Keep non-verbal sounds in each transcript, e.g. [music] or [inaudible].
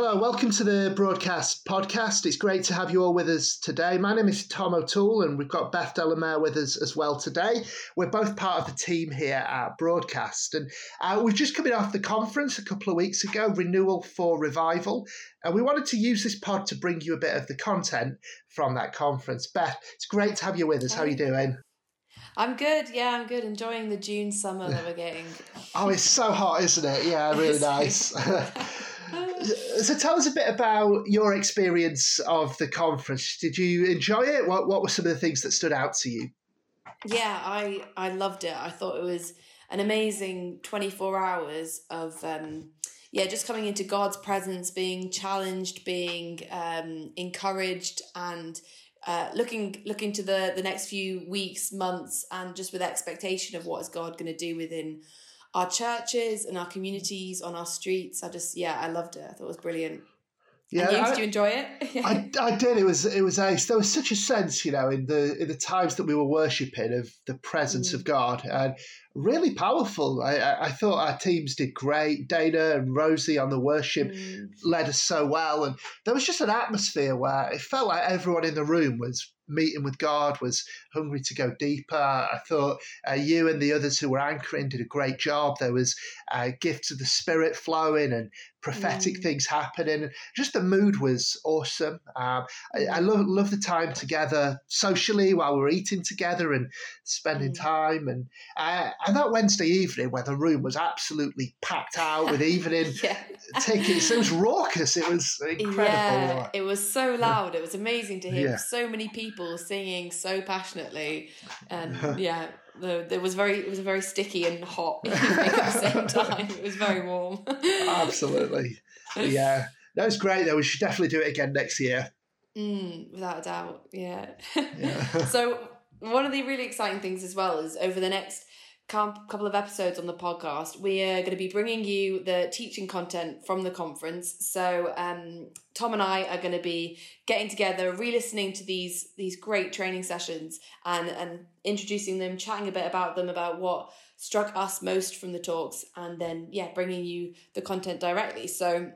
Hello, welcome to the Broadcast Podcast. It's great to have you all with us today. My name is Tom O'Toole, and we've got Beth Delamere with us as well today. We're both part of the team here at Broadcast, and uh, we've just coming off the conference a couple of weeks ago, Renewal for Revival, and we wanted to use this pod to bring you a bit of the content from that conference. Beth, it's great to have you with us. How are you doing? I'm good. Yeah, I'm good. Enjoying the June summer that we're getting. [laughs] oh, it's so hot, isn't it? Yeah, really [laughs] nice. [laughs] so tell us a bit about your experience of the conference. Did you enjoy it? What What were some of the things that stood out to you? Yeah, I I loved it. I thought it was an amazing 24 hours of um, yeah, just coming into God's presence, being challenged, being um, encouraged, and uh, looking looking to the the next few weeks, months, and just with expectation of what is God going to do within our churches and our communities on our streets. I just yeah, I loved it. I thought it was brilliant. Yeah, you, I, did you enjoy it? [laughs] I, I did. It was it was ace. There was such a sense, you know, in the in the times that we were worshiping of the presence mm. of God, and really powerful. I, I, I thought our teams did great. Dana and Rosie on the worship mm. led us so well, and there was just an atmosphere where it felt like everyone in the room was meeting with God, was hungry to go deeper. I thought uh, you and the others who were anchoring did a great job. There was uh, gifts of the Spirit flowing and prophetic mm. things happening. Just the mood was awesome. Um, I, I, love love the time together socially while we're eating together and spending mm. time. And uh, and that Wednesday evening where the room was absolutely packed out with [laughs] evening yeah. tickets, it was raucous. It was incredible. Yeah, it was so loud. It was amazing to hear yeah. so many people singing so passionately, and [laughs] yeah the it was very it was very sticky and hot [laughs] at the same time. It was very warm. Absolutely, [laughs] yeah. That was great though. We should definitely do it again next year. Mm, without a doubt, yeah. yeah. [laughs] so one of the really exciting things as well is over the next couple of episodes on the podcast, we are going to be bringing you the teaching content from the conference. So um, Tom and I are going to be getting together, re-listening to these these great training sessions, and and introducing them, chatting a bit about them, about what struck us most from the talks, and then yeah, bringing you the content directly. So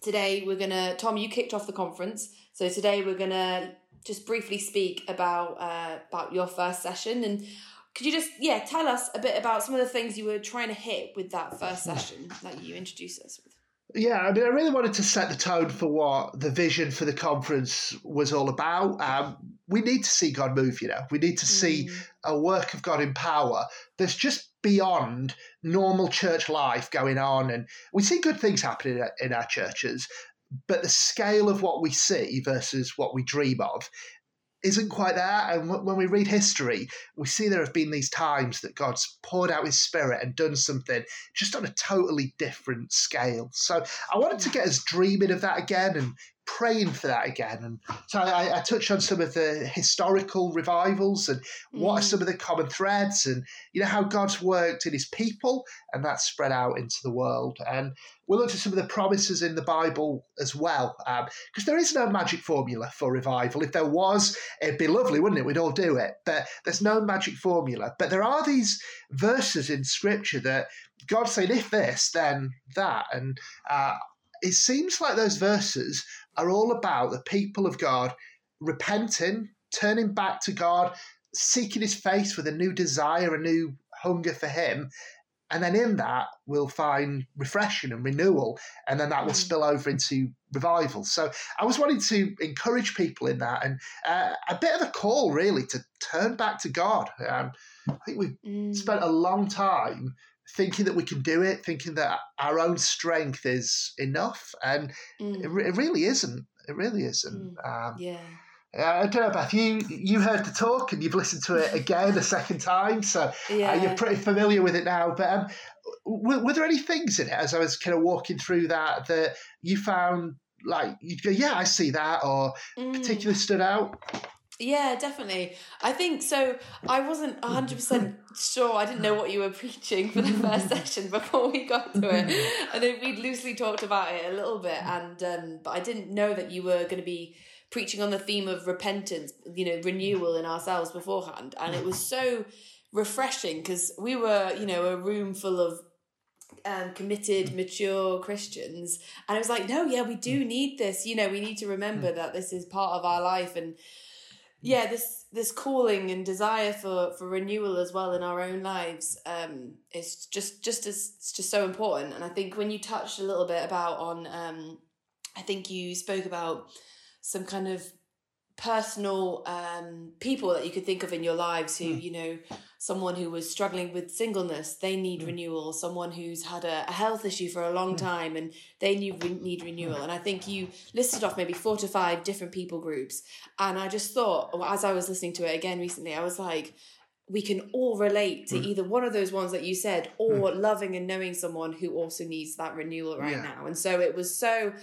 today we're gonna Tom, you kicked off the conference, so today we're gonna just briefly speak about uh, about your first session and could you just, yeah, tell us a bit about some of the things you were trying to hit with that first session that you introduced us with? Yeah, I mean, I really wanted to set the tone for what the vision for the conference was all about. Um, we need to see God move, you know. We need to see mm. a work of God in power that's just beyond normal church life going on. And we see good things happening in our churches, but the scale of what we see versus what we dream of isn't quite there. And when we read history, we see there have been these times that God's poured out his spirit and done something just on a totally different scale. So I wanted to get us dreaming of that again and praying for that again. And so I, I touched on some of the historical revivals and what mm. are some of the common threads and, you know, how God's worked in his people and that's spread out into the world. And we'll look at some of the promises in the Bible as well, because um, there is no magic formula for revival. If there was, it'd be lovely, wouldn't it? We'd all do it. But there's no magic formula. But there are these verses in Scripture that God's saying, if this, then that. And uh, it seems like those verses are all about the people of God repenting, turning back to God, seeking his face with a new desire, a new hunger for him. And then in that, we'll find refreshing and renewal. And then that will mm. spill over into revival. So I was wanting to encourage people in that and uh, a bit of a call, really, to turn back to God. Um, I think we've mm. spent a long time thinking that we can do it, thinking that our own strength is enough, and mm. it, it, really isn't. It really isn't. Mm. Um, yeah. I don't know, Beth. You you heard the talk and you've listened to it [laughs] again a second time, so yeah. uh, you're pretty familiar with it now. But um, were, were, there any things in it as I was kind of walking through that that you found like you'd go, yeah, I see that, or mm. particularly stood out? Yeah, definitely. I think so. I wasn't 100% sure. I didn't know what you were [laughs] preaching for the first session before we got to it. [laughs] And then we'd loosely talked about it a little bit. And, um, but I didn't know that you were going to be preaching on the theme of repentance, you know, renewal in ourselves beforehand. And it was so refreshing because we were, you know, a room full of um, committed, mature Christians. And I was like, no, yeah, we do need this. You know, we need to remember that this is part of our life. And, yeah this this calling and desire for for renewal as well in our own lives um is just just as it's just so important and i think when you touched a little bit about on um i think you spoke about some kind of personal um, people that you could think of in your lives who, mm. you know, someone who was struggling with singleness, they need mm. renewal. Someone who's had a, a, health issue for a long mm. time and they need, need renewal. And I think you listed off maybe four to five different people groups. And I just thought, as I was listening to it again recently, I was like, we can all relate to mm. either one of those ones that you said or mm. loving and knowing someone who also needs that renewal right yeah. now. And so it was so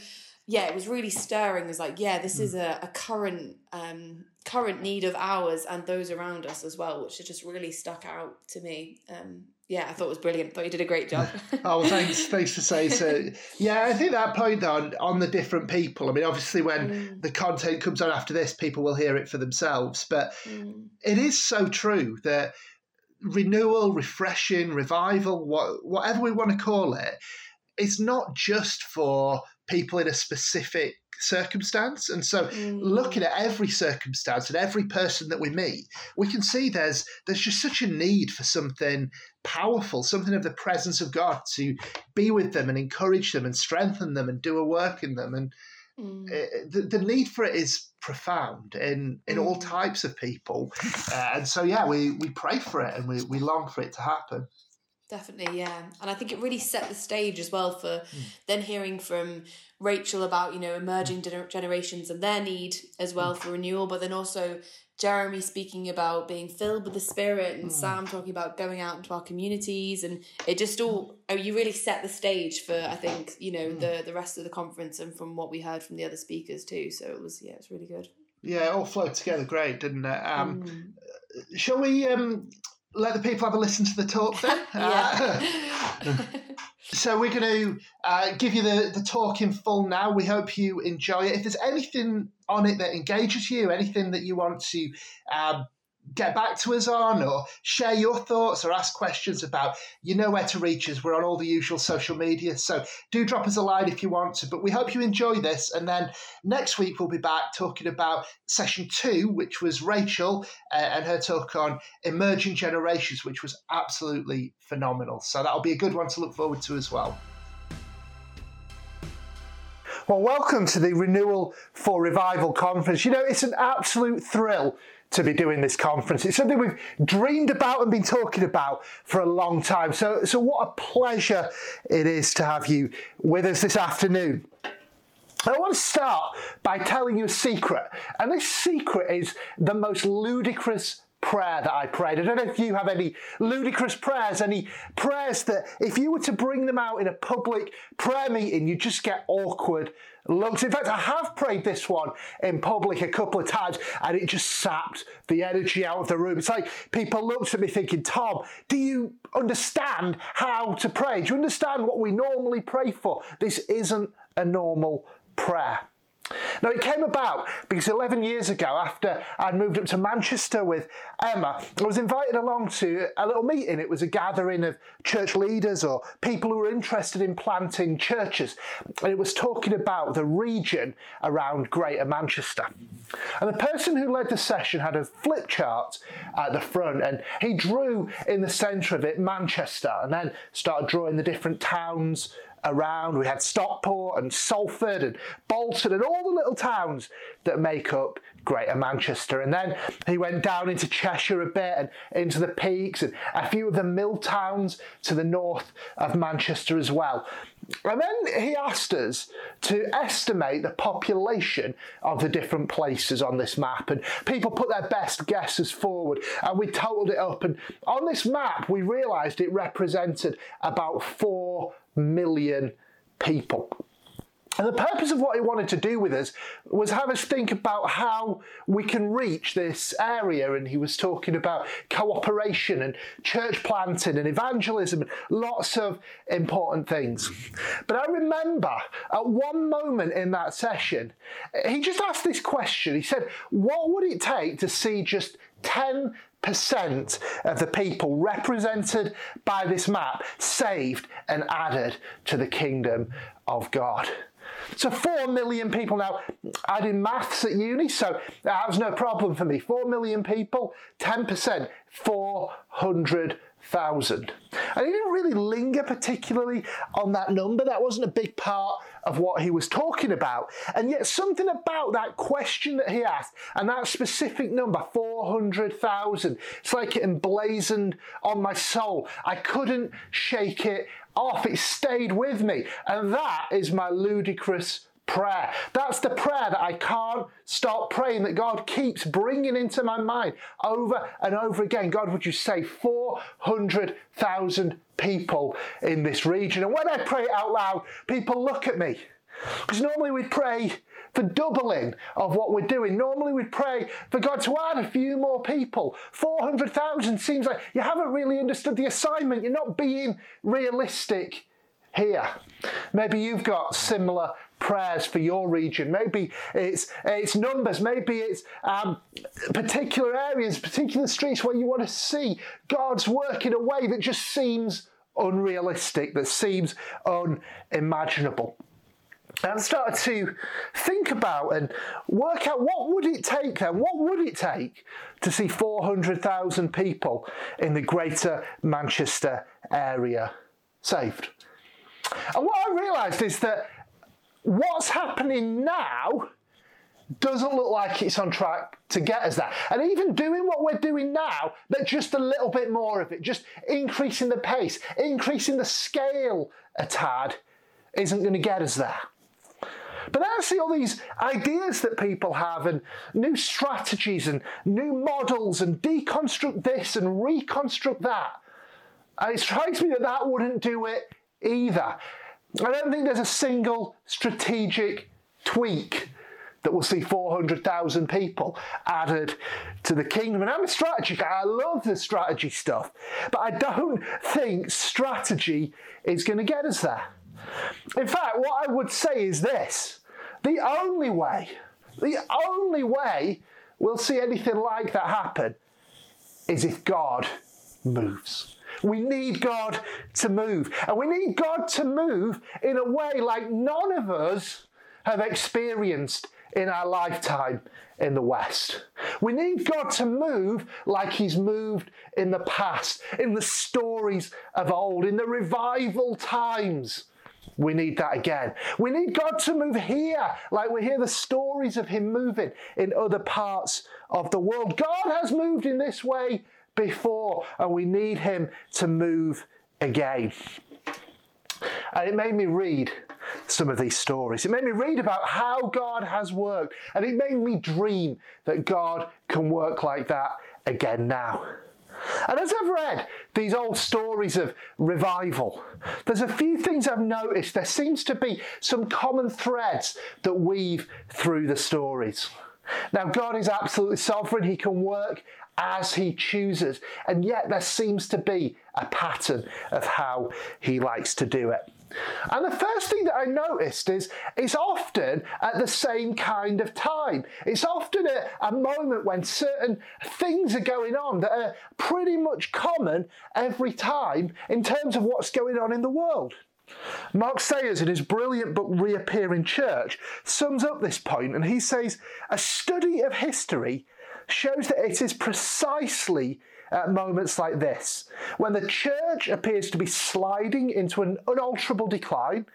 yeah, it was really stirring. It was like, yeah, this mm. is a, a current um, current need of ours and those around us as well, which just really stuck out to me. Um, yeah, I thought it was brilliant. Thought you did a great job. [laughs] oh, well, thanks, thanks for saying so. Yeah, I think that point though on, on the different people. I mean, obviously, when mm. the content comes on after this, people will hear it for themselves. But mm. it is so true that renewal, refreshing, revival, what, whatever we want to call it, it's not just for people in a specific circumstance. And so mm. looking at every circumstance and every person that we meet, we can see there's there's just such a need for something powerful, something of the presence of God to be with them and encourage them and strengthen them and do a work in them. And mm. it, the, the need for it is profound in in mm. all types of people. Uh, and so yeah, we we pray for it and we, we long for it to happen. Definitely, yeah. And I think it really set the stage as well for mm. then hearing from Rachel about, you know, emerging gener- generations and their need as well mm. for renewal, but then also Jeremy speaking about being filled with the Spirit and mm. Sam talking about going out into our communities. And it just all, oh, you really set the stage for, I think, you know, hmm. the, the rest of the conference and from what we heard from the other speakers too. So it was, yeah, it's really good. Yeah, it all flowed together great, didn't it? Um, mm. Shall we um, let the people have a listen to the talk then. [laughs] uh, so we're going to uh, give you the, the talk in full now. We hope you enjoy it. If there's anything on it that engages you, anything that you want to um, get back to us on or share your thoughts or ask questions about, you know where to reach us. We're on all the usual social media. So do drop us a line if you want to. But we hope you enjoy this. And then next week we'll be back talking about session two, which was Rachel uh, and her talk on emerging generations, which was absolutely phenomenal. So that'll be a good one to look forward to as well. Well, welcome to the Renewal for Revival conference. You know, it's an absolute thrill to be doing this conference. It's something we've dreamed about and been talking about for a long time. So, so what a pleasure it is to have you with us this afternoon. I want to start by telling you a secret, and this secret is the most ludicrous prayer that I prayed. I don't know if you have any ludicrous prayers, any prayers that if you were to bring them out in a public prayer meeting, you just get awkward looks. In fact, I have prayed this one in public a couple of times and it just sapped the energy out of the room. It's like people looked at me thinking, Tom, do you understand how to pray? Do you understand what we normally pray for? This isn't a normal prayer. Now, it came about because 11 years ago, after I'd moved up to Manchester with Emma, I was invited along to a little meeting. It was a gathering of church leaders or people who were interested in planting churches. And it was talking about the region around Greater Manchester. And the person who led the session had a flip chart at the front, and he drew in the centre of it Manchester and then started drawing the different towns around. We had Stockport and Salford and Bolton and all the little towns that make up Greater Manchester. And then he went down into Cheshire a bit and into the peaks and a few of the mill towns to the north of Manchester as well. And then he asked us to estimate the population of the different places on this map. And people put their best guesses forward and we totaled it up. And on this map, we realised it represented about 4 million people. And the purpose of what he wanted to do with us was have us think about how we can reach this area. And he was talking about cooperation and church planting and evangelism lots of important things. But I remember at one moment in that session, he just asked this question. He said, What would it take to see just 10 percent of the people represented by this map saved and added to the kingdom of God. So, 4 million people. Now, I did maths at uni, so that was no problem for me. 4 million people, 10%, 400,000. And he didn't really linger particularly on that number. That wasn't a big part of what he was talking about. And yet, something about that question that he asked and that specific number, 400,000, it's like it emblazoned on my soul. I couldn't shake it off. It stayed with me. And that is my ludicrous prayer. That's the prayer that I can't stop praying, that God keeps bringing into my mind over and over again. God, would you save 400,000 people in this region? And when I pray it out loud, people look at me. Because normally we'd pray for doubling of what we're doing. Normally we'd pray for God to add a few more people. 400,000 seems like you haven't really understood the assignment. You're not being realistic here. Maybe you've got similar prayers for your region. Maybe it's it's numbers. Maybe it's um, particular areas, particular streets where you want to see God's work in a way that just seems unrealistic, that seems unimaginable. And started to think about and work out what would it take then? What would it take to see 400,000 people in the greater Manchester area saved? And what I realised is that what's happening now doesn't look like it's on track to get us there. And even doing what we're doing now, but just a little bit more of it, just increasing the pace, increasing the scale a tad, isn't going to get us there. But then I see all these ideas that people have and new strategies and new models and deconstruct this and reconstruct that. And it strikes me that that wouldn't do it either. I don't think there's a single strategic tweak that will see 400,000 people added to the kingdom. And I'm a strategy guy, I love the strategy stuff, but I don't think strategy is going to get us there. In fact, what I would say is this the only way, the only way we'll see anything like that happen is if God moves. We need God to move. And we need God to move in a way like none of us have experienced in our lifetime in the West. We need God to move like He's moved in the past, in the stories of old, in the revival times. We need that again. We need God to move here, like we hear the stories of Him moving in other parts of the world. God has moved in this way before, and we need Him to move again. And it made me read some of these stories. It made me read about how God has worked, and it made me dream that God can work like that again now. And as I've read these old stories of revival, there's a few things I've noticed. There seems to be some common threads that weave through the stories. Now, God is absolutely sovereign. He can work as he chooses. And yet there seems to be a pattern of how he likes to do it. And the first thing that I noticed is it's often at the same kind of time. It's often a, a moment when certain things are going on that are pretty much common every time in terms of what's going on in the world. Mark Sayers, in his brilliant book Reappearing Church, sums up this point and he says, A study of history shows that it is precisely at moments like this, when the church appears to be sliding into an unalterable decline,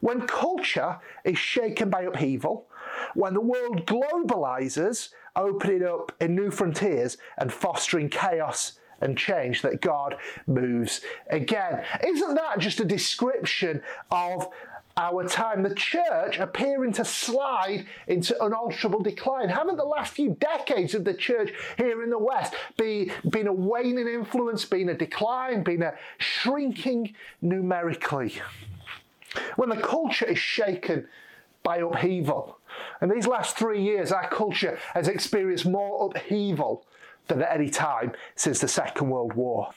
when culture is shaken by upheaval, when the world globalizes, opening up in new frontiers and fostering chaos and change, that God moves again. Isn't that just a description of our time, the church appearing to slide into unalterable decline. Haven't the last few decades of the church here in the West be, been a waning influence, been a decline, been a shrinking numerically? When the culture is shaken by upheaval. And these last three years, our culture has experienced more upheaval than at any time since the Second World War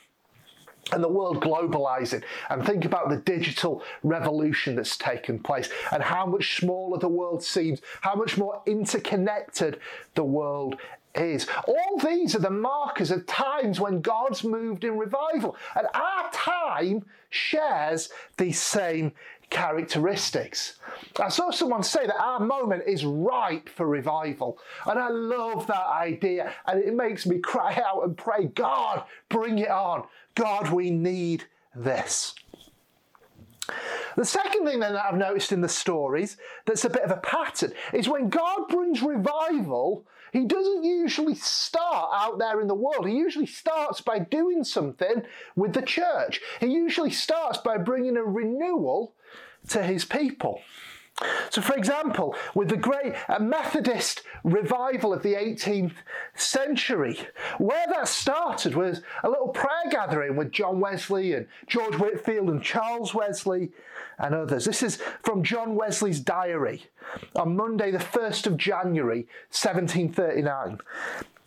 and the world globalizing and think about the digital revolution that's taken place and how much smaller the world seems, how much more interconnected the world is. All these are the markers of times when God's moved in revival. And our time shares these same characteristics. I saw someone say that our moment is ripe for revival. And I love that idea. And it makes me cry [laughs] out and pray, God, bring it on. God, we need this. The second thing then that I've noticed in the stories that's a bit of a pattern is when God brings revival, he doesn't usually start out there in the world. He usually starts by doing something with the church. He usually starts by bringing a renewal to his people. So, for example, with the great uh, Methodist revival of the 18th century, where that started was a little prayer gathering with John Wesley and George Whitefield and Charles Wesley and others. This is from John Wesley's diary on Monday, the 1st of January, 1739.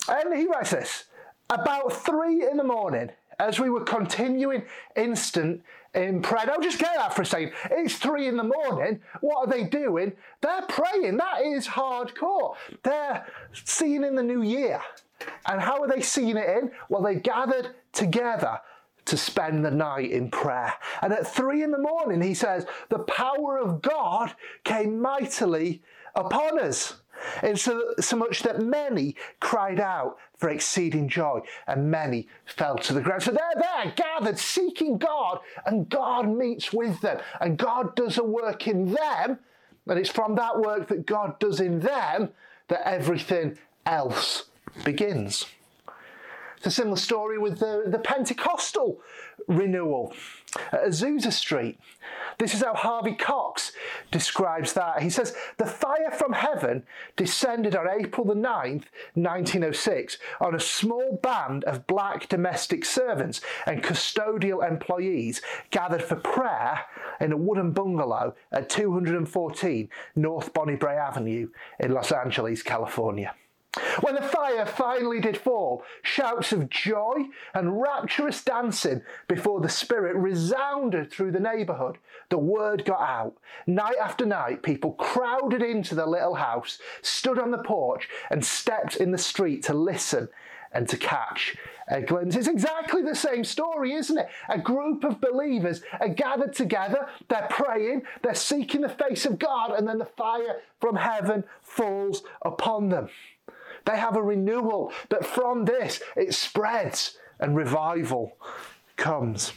And he writes this About three in the morning, as we were continuing instant in prayer. Now, just get that for a second. It's three in the morning. What are they doing? They're praying. That is hardcore. They're seeing in the new year. And how are they seeing it in? Well, they gathered together to spend the night in prayer. And at three in the morning, he says, the power of God came mightily upon us. And so, so much that many cried out for exceeding joy, and many fell to the ground. So they're there, gathered, seeking God, and God meets with them, and God does a work in them, and it's from that work that God does in them that everything else begins. It's a similar story with the, the Pentecostal renewal at Azusa Street. This is how Harvey Cox describes that. He says, The fire from heaven descended on April the 9th, 1906, on a small band of black domestic servants and custodial employees gathered for prayer in a wooden bungalow at 214 North Bonnie Brae Avenue in Los Angeles, California. When the fire finally did fall, shouts of joy and rapturous dancing before the Spirit resounded through the neighbourhood. The word got out. Night after night, people crowded into the little house, stood on the porch, and stepped in the street to listen and to catch a glimpse. It's exactly the same story, isn't it? A group of believers are gathered together, they're praying, they're seeking the face of God, and then the fire from heaven falls upon them. They have a renewal, but from this it spreads and revival comes.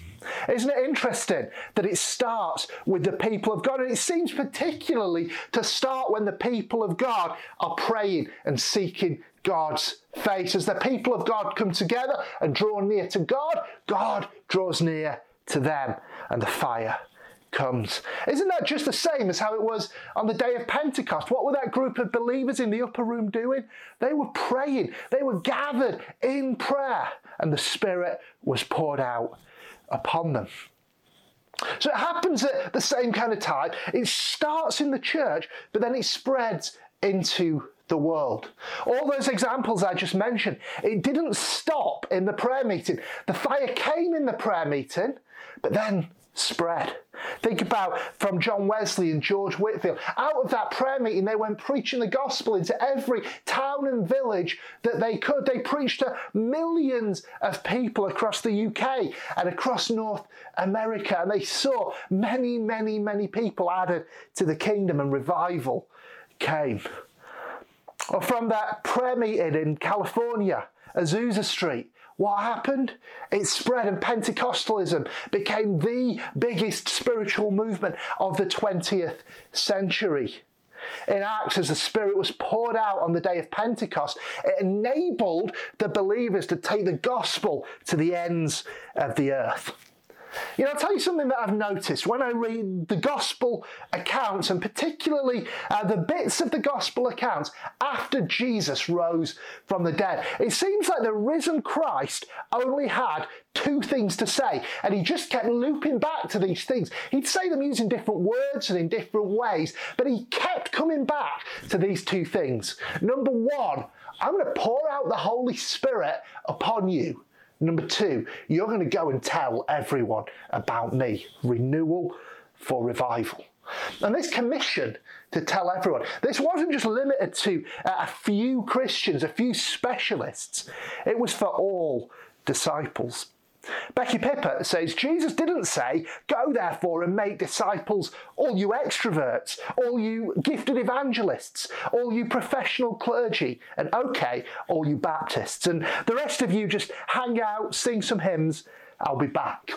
Isn't it interesting that it starts with the people of God? And it seems particularly to start when the people of God are praying and seeking God's face. As the people of God come together and draw near to God, God draws near to them, and the fire comes. Isn't that just the same as how it was on the day of Pentecost? What were that group of believers in the upper room doing? They were praying, they were gathered in prayer, and the Spirit was poured out upon them. So it happens at the same kind of time. It starts in the church, but then it spreads into the world. All those examples I just mentioned, it didn't stop in the prayer meeting. The fire came in the prayer meeting, but then spread. Think about from John Wesley and George Whitefield. Out of that prayer meeting, they went preaching the gospel into every town and village that they could. They preached to millions of people across the UK and across North America, and they saw many, many, many people added to the kingdom, and revival came. Or from that prayer meeting in California, Azusa Street, what happened? It spread and Pentecostalism became the biggest spiritual movement of the 20th century. In Acts, as the Spirit was poured out on the day of Pentecost, it enabled the believers to take the gospel to the ends of the earth. You know, I'll tell you something that I've noticed when I read the gospel accounts, and particularly uh, the bits of the gospel accounts after Jesus rose from the dead. It seems like the risen Christ only had two things to say, and he just kept looping back to these things. He'd say them using different words and in different ways, but he kept coming back to these two things. Number one, I'm going to pour out the Holy Spirit upon you. Number two, you're going to go and tell everyone about me. Renewal for revival. And this commission to tell everyone, this wasn't just limited to uh, a few Christians, a few specialists, it was for all disciples. Becky Pippert says Jesus didn't say, Go therefore and make disciples, all you extroverts, all you gifted evangelists, all you professional clergy, and okay, all you Baptists, and the rest of you just hang out, sing some hymns, I'll be back.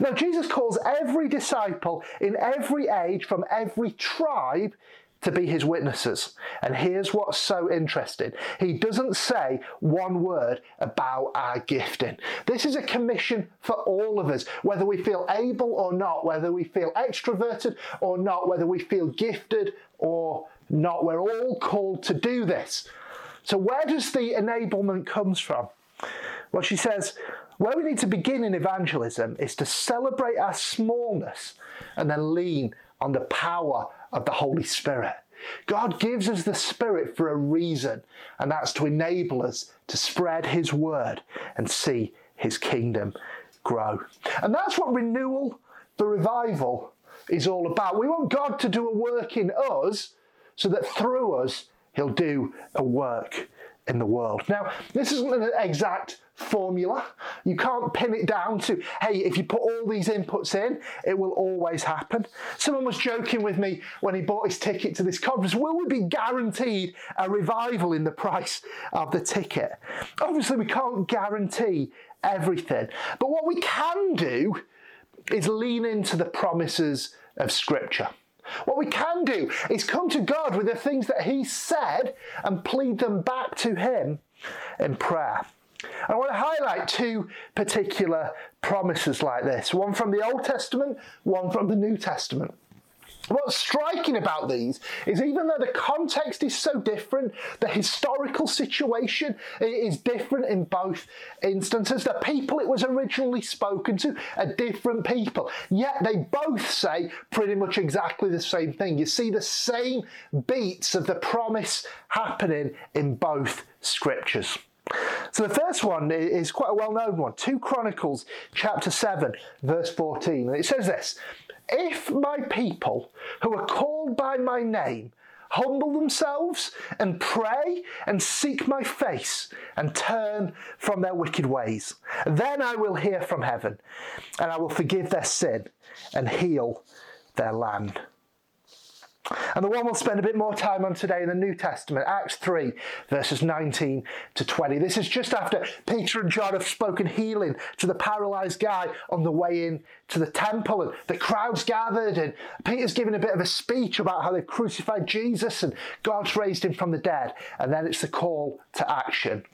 Now, Jesus calls every disciple in every age from every tribe to be his witnesses. And here's what's so interesting he doesn't say one word about our gifting. This is a commission for all of us, whether we feel able or not, whether we feel extroverted or not, whether we feel gifted or not. We're all called to do this. So, where does the enablement comes from? Well, she says, where we need to begin in evangelism is to celebrate our smallness and then lean on the power of the Holy Spirit. God gives us the Spirit for a reason, and that's to enable us to spread His word and see His kingdom grow. And that's what renewal, the revival, is all about. We want God to do a work in us so that through us, He'll do a work in the world. Now, this isn't an exact formula. You can't pin it down to, hey, if you put all these inputs in, it will always happen. Someone was joking with me when he bought his ticket to this conference will we be guaranteed a revival in the price of the ticket? Obviously, we can't guarantee everything, but what we can do is lean into the promises of Scripture. What we can do is come to God with the things that He said and plead them back to Him in prayer. I want to highlight two particular promises like this one from the Old Testament, one from the New Testament. What's striking about these is even though the context is so different, the historical situation is different in both instances. The people it was originally spoken to are different people, yet they both say pretty much exactly the same thing. You see the same beats of the promise happening in both scriptures. So the first one is quite a well-known one, 2 Chronicles chapter 7 verse 14. And it says this, if my people who are called by my name humble themselves and pray and seek my face and turn from their wicked ways, then I will hear from heaven and I will forgive their sin and heal their land. And the one we'll spend a bit more time on today in the New Testament, Acts 3, verses 19 to 20. This is just after Peter and John have spoken healing to the paralyzed guy on the way in to the temple, and the crowd's gathered, and Peter's giving a bit of a speech about how they've crucified Jesus and God's raised him from the dead. And then it's the call to action.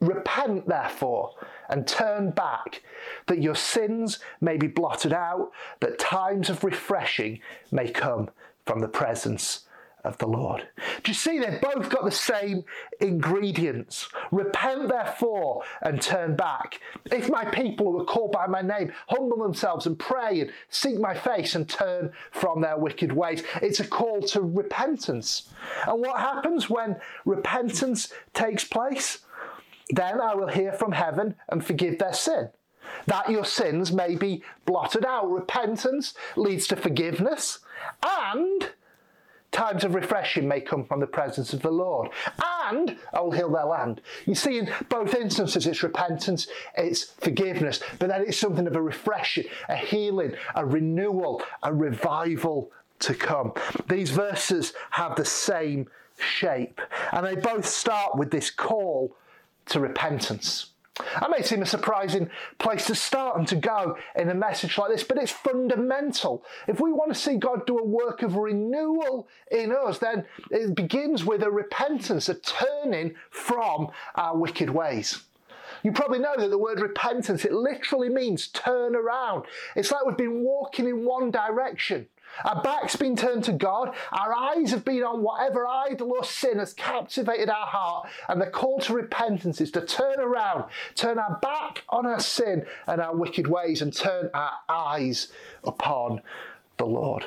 Repent, therefore, and turn back, that your sins may be blotted out, that times of refreshing may come from the presence of the Lord. Do you see they've both got the same ingredients? Repent therefore and turn back. If my people who are called by my name humble themselves and pray and seek my face and turn from their wicked ways, it's a call to repentance. And what happens when repentance takes place? Then I will hear from heaven and forgive their sin that your sins may be blotted out. Repentance leads to forgiveness, and times of refreshing may come from the presence of the Lord. And I will heal their land. You see, in both instances, it's repentance, it's forgiveness, but then it's something of a refreshing, a healing, a renewal, a revival to come. These verses have the same shape, and they both start with this call to repentance. That may seem a surprising place to start and to go in a message like this, but it's fundamental. If we want to see God do a work of renewal in us, then it begins with a repentance, a turning from our wicked ways. You probably know that the word repentance, it literally means turn around. It's like we've been walking in one direction. Our back's been turned to God. Our eyes have been on whatever idol or sin has captivated our heart. And the call to repentance is to turn around, turn our back on our sin and our wicked ways, and turn our eyes upon the Lord.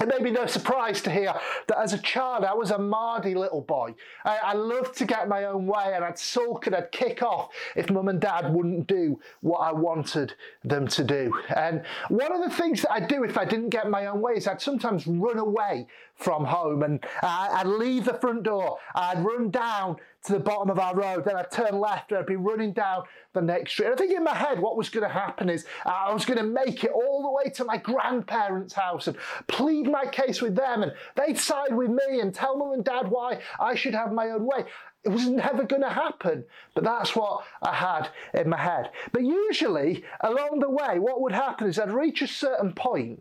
It may be no surprise to hear that as a child I was a mardy little boy. I, I, loved to get my own way and I'd sulk and I'd kick off if mum and dad wouldn't do what I wanted them to do. And one of the things that I'd do if I didn't get my own way is I'd sometimes run away from home and I'd leave the front door, I'd run down to the bottom of our road, then I'd turn left and I'd be running down the next street. And I think in my head, what was going to happen is uh, I was going to make it all the way to my grandparents' house and plead my case with them, and they'd side with me and tell mum and dad why I should have my own way. It was never going to happen, but that's what I had in my head. But usually, along the way, what would happen is I'd reach a certain point,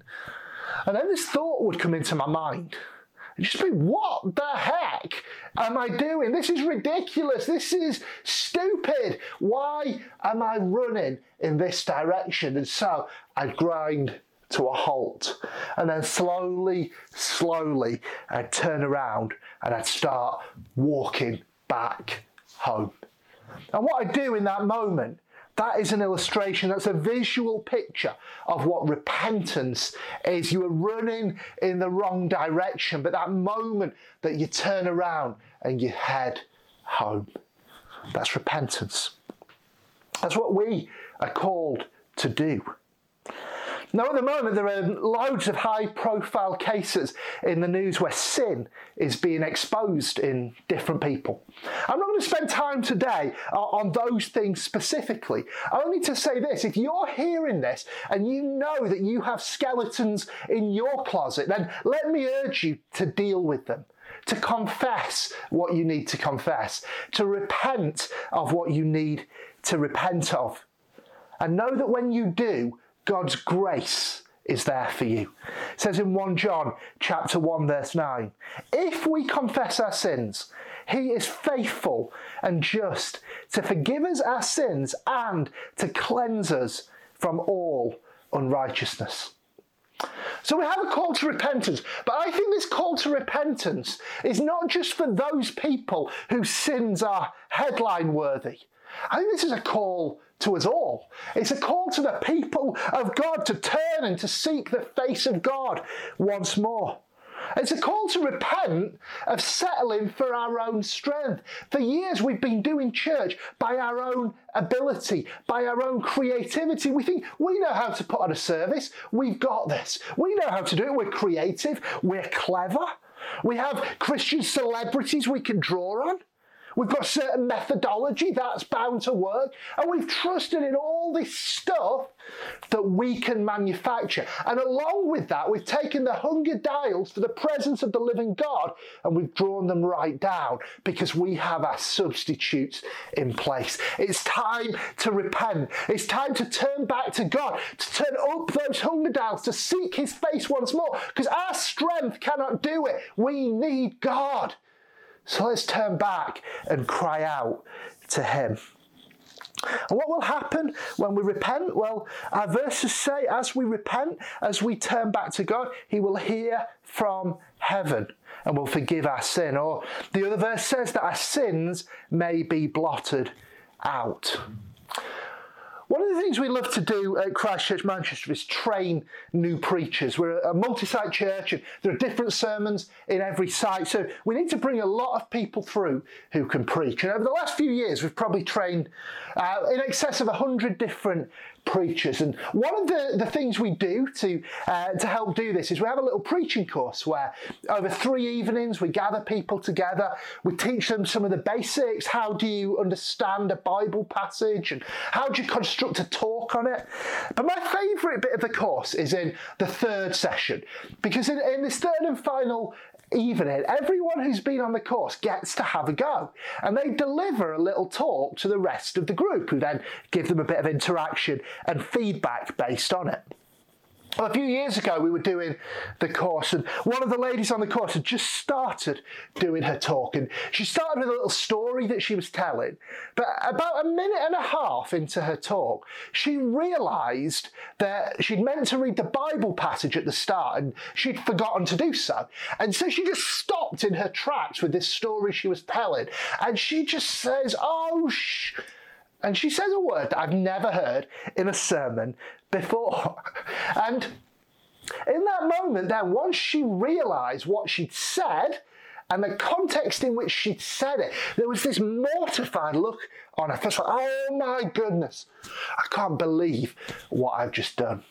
and then this thought would come into my mind. And just be, what the heck am I doing? This is ridiculous. This is stupid. Why am I running in this direction? And so I'd grind to a halt. And then slowly, slowly, I'd turn around and I'd start walking back home. And what I do in that moment that is an illustration, that's a visual picture of what repentance is. You are running in the wrong direction, but that moment that you turn around and you head home. That's repentance. That's what we are called to do. Now, at the moment, there are loads of high profile cases in the news where sin is being exposed in different people. I'm not going to spend time today on those things specifically, only to say this if you're hearing this and you know that you have skeletons in your closet, then let me urge you to deal with them to confess what you need to confess, to repent of what you need to repent of. And know that when you do, God's grace is there for you. It says in 1 John chapter 1 verse 9, if we confess our sins, he is faithful and just to forgive us our sins and to cleanse us from all unrighteousness. So we have a call to repentance, but I think this call to repentance is not just for those people whose sins are headline worthy. I think this is a call to us all. It's a call to the people of God to turn and to seek the face of God once more. It's a call to repent of settling for our own strength. For years, we've been doing church by our own ability, by our own creativity. We think we know how to put on a service. We've got this. We know how to do it. We're creative. We're clever. We have Christian celebrities we can draw on. We've got certain methodology that's bound to work, and we've trusted in all this stuff that we can manufacture. And along with that, we've taken the hunger dials for the presence of the living God and we've drawn them right down because we have our substitutes in place. It's time to repent. It's time to turn back to God, to turn up those hunger dials, to seek His face once more because our strength cannot do it. We need God. So let's turn back and cry out to Him. And what will happen when we repent? Well, our verses say, as we repent, as we turn back to God, He will hear from heaven and will forgive our sin. Or the other verse says that our sins may be blotted out. One of the things we love to do at Christchurch Manchester is train new preachers. We're a multi site church and there are different sermons in every site. So we need to bring a lot of people through who can preach. And over the last few years, we've probably trained uh, in excess of 100 different preachers. And one of the, the things we do to, uh, to help do this is we have a little preaching course where over three evenings we gather people together, we teach them some of the basics. How do you understand a Bible passage and how do you construct a talk on it? But my favourite bit of the course is in the third session because in, in this third and final evening, everyone who's been on the course gets to have a go. And they deliver a little talk to the rest of the group, who then give them a bit of interaction and feedback based on it. A few years ago, we were doing the course, and one of the ladies on the course had just started doing her talk. And she started with a little story that she was telling. But about a minute and a half into her talk, she realised that she'd meant to read the Bible passage at the start, and she'd forgotten to do so. And so she just stopped in her tracks with this story she was telling. And she just says, Oh, shh. And she says a word that I've never heard in a sermon before. [laughs] And in that moment, then, once she realized what she'd said and the context in which she'd said it, there was this mortified look on her face like, oh my goodness, I can't believe what I've just done.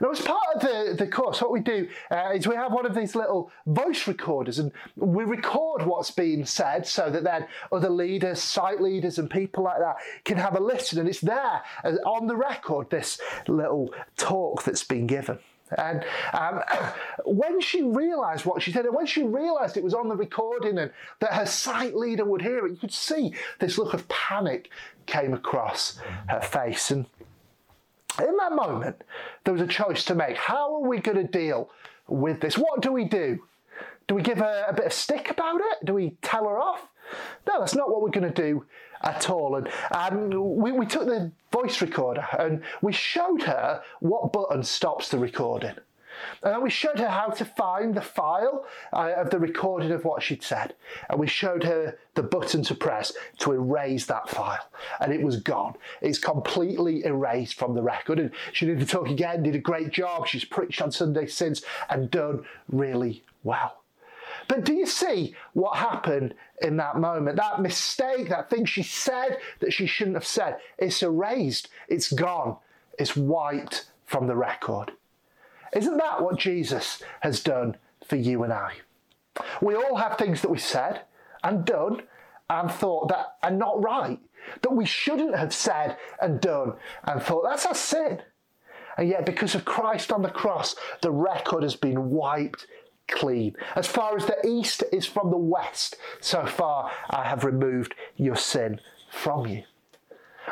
Now, as part of the, the course, what we do uh, is we have one of these little voice recorders and we record what's being said so that then other leaders, site leaders, and people like that can have a listen. And it's there uh, on the record, this little talk that's been given. And um, [coughs] when she realised what she said, and when she realised it was on the recording and that her site leader would hear it, you could see this look of panic came across her face. And in that moment, there was a choice to make. How are we going to deal with this? What do we do? Do we give her a bit of stick about it? Do we tell her off? No, that's not what we're going to do at all. And, and we, we took the voice recorder and we showed her what button stops the recording. And then we showed her how to find the file uh, of the recording of what she'd said. And we showed her the button to press to erase that file. And it was gone. It's completely erased from the record. And she did the talk again, did a great job. She's preached on Sunday since and done really well. But do you see what happened in that moment? That mistake, that thing she said that she shouldn't have said, it's erased, it's gone, it's wiped from the record. Isn't that what Jesus has done for you and I? We all have things that we said and done and thought that are not right, that we shouldn't have said and done and thought that's our sin. And yet, because of Christ on the cross, the record has been wiped clean. As far as the east is from the west, so far I have removed your sin from you.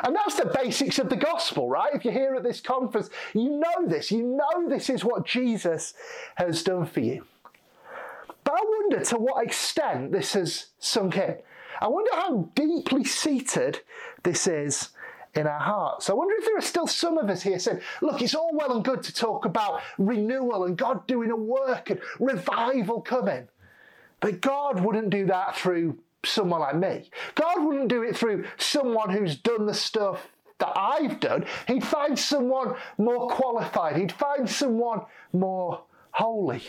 And that's the basics of the gospel, right? If you're here at this conference, you know this. You know this is what Jesus has done for you. But I wonder to what extent this has sunk in. I wonder how deeply seated this is in our hearts. I wonder if there are still some of us here saying, look, it's all well and good to talk about renewal and God doing a work and revival coming. But God wouldn't do that through someone like me. God wouldn't do it through someone who's done the stuff that I've done. He'd find someone more qualified, he'd find someone more holy.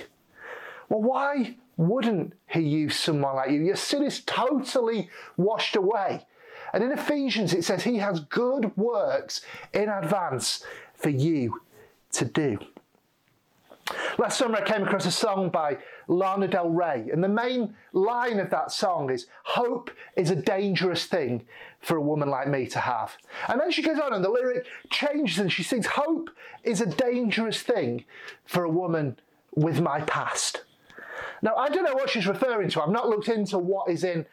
Well, why wouldn't he use someone like you? Your sin is totally washed away. And in Ephesians, it says he has good works in advance for you to do. Last summer, I came across a song by Lana Del Rey, and the main line of that song is Hope is a dangerous thing for a woman like me to have. And then she goes on, and the lyric changes, and she sings, Hope is a dangerous thing for a woman with my past. Now, I don't know what she's referring to. I've not looked into what is in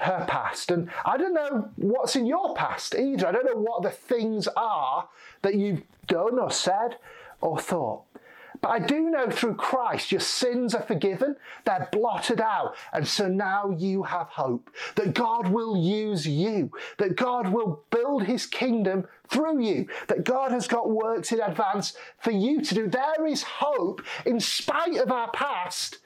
her past, and I don't know what's in your past either. I don't know what the things are that you've done or said or thought. But I do know through Christ your sins are forgiven, they're blotted out, and so now you have hope that God will use you, that God will build his kingdom through you, that God has got works in advance for you to do. There is hope in spite of our past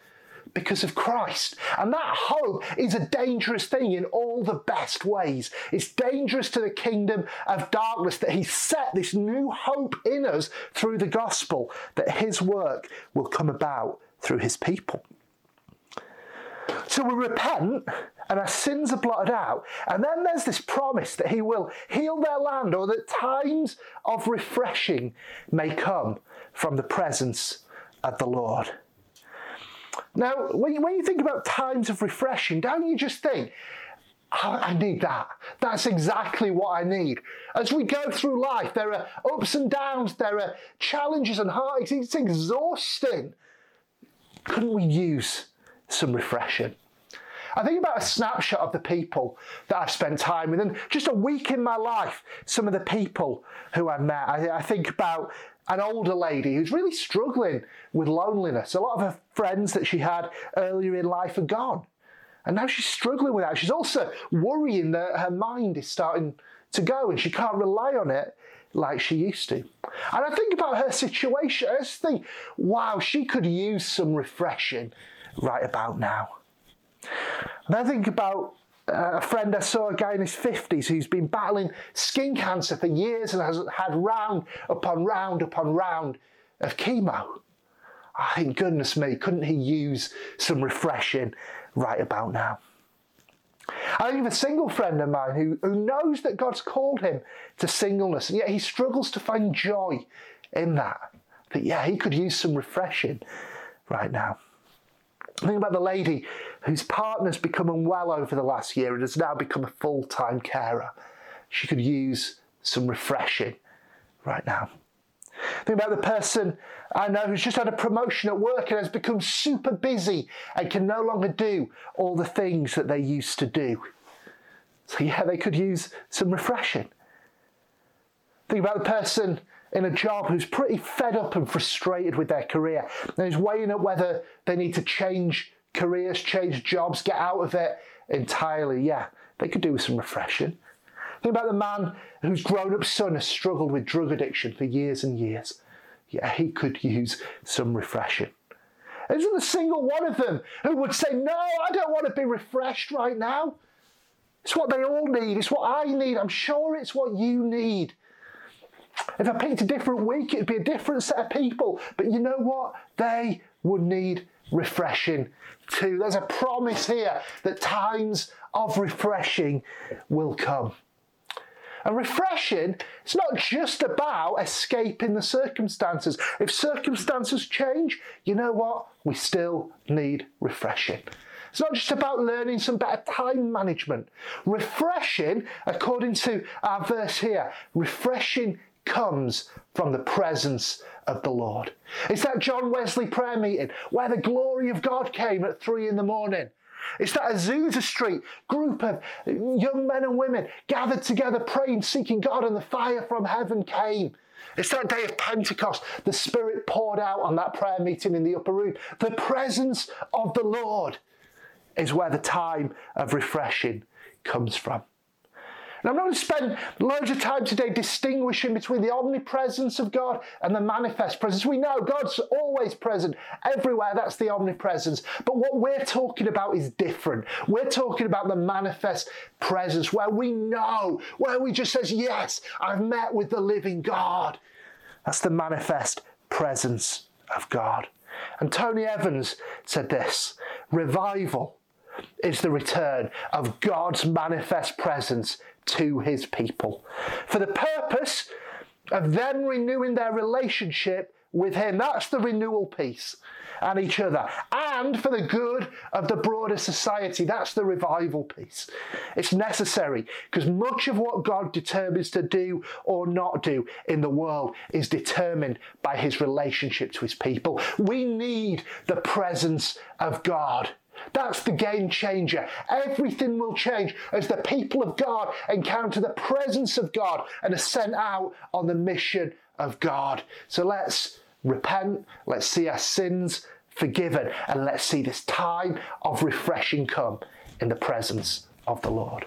because of Christ. And that hope is a dangerous thing in all the best ways. It's dangerous to the kingdom of darkness that He set this new hope in us through the gospel, that His work will come about through His people. So we repent and our sins are blotted out. And then there's this promise that He will heal their land or that times of refreshing may come from the presence of the Lord. Now, when you, when you think about times of refreshing, don't you just think, oh, I need that. That's exactly what I need. As we go through life, there are ups and downs, there are challenges and heartaches. It's exhausting. Couldn't we use some refreshing? I think about a snapshot of the people that I've spent time with, and just a week in my life, some of the people who I met. I, I think about an older lady who's really struggling with loneliness. A lot of her friends that she had earlier in life are gone. And now she's struggling with that. She's also worrying that her mind is starting to go and she can't rely on it like she used to. And I think about her situation, I just think, wow, she could use some refreshing right about now. And I think about Uh, a friend I saw, a guy in his 50s who's been battling skin cancer for years and has had round upon round upon round of chemo. Ah, I think, goodness me, couldn't he use some refreshing right about now? I of a single friend of mine who, who knows that God's called him to singleness, and yet he struggles to find joy in that. That, yeah, he could use some refreshing right now. Think about the lady whose partner's become unwell over the last year and has now become a full time carer. She could use some refreshing right now. Think about the person I know who's just had a promotion at work and has become super busy and can no longer do all the things that they used to do. So, yeah, they could use some refreshing. Think about the person in a job who's pretty fed up and frustrated with their career and is weighing up whether they need to change careers, change jobs, get out of it entirely. Yeah, they could do with some refreshing. Think about the man whose grown up son has struggled with drug addiction for years and years. Yeah, he could use some refreshing. Isn't a single one of them who would say, No, I don't want to be refreshed right now? It's what they all need. It's what I need. I'm sure it's what you need. If I picked a different week, it'd be a different set of people. But you know what? They would need refreshing too. There's a promise here that times of refreshing will come. And refreshing, it's not just about escaping the circumstances. If circumstances change, you know what? We still need refreshing. It's not just about learning some better time management. Refreshing, according to our verse here, refreshing comes from the presence of the Lord. It's that John Wesley prayer meeting where the glory of God came at three in the morning. It's that Azusa Street group of young men and women gathered together praying, seeking God, and the fire from heaven came. It's that day of Pentecost. The Spirit poured out on that prayer meeting in the upper room. The presence of the Lord is where the time of refreshing comes from. And I'm not going to spend loads of time today distinguishing between the omnipresence of God and the manifest presence. We know God's always present everywhere. That's the omnipresence. But what we're talking about is different. We're talking about the manifest presence where we know, where we just says, yes, I've met with the living God. That's the manifest presence of God. And Tony Evans said this revival is the return of God's manifest presence to his people for the purpose of them renewing their relationship with him. That's the renewal piece and each other, and for the good of the broader society. That's the revival piece. It's necessary because much of what God determines to do or not do in the world is determined by his relationship to his people. We need the presence of God that's the game changer. Everything will change as the people of God encounter the presence of God and are sent out on the mission of God. So let's repent, let's see our sins forgiven, and let's see this time of refreshing come in the presence of the Lord.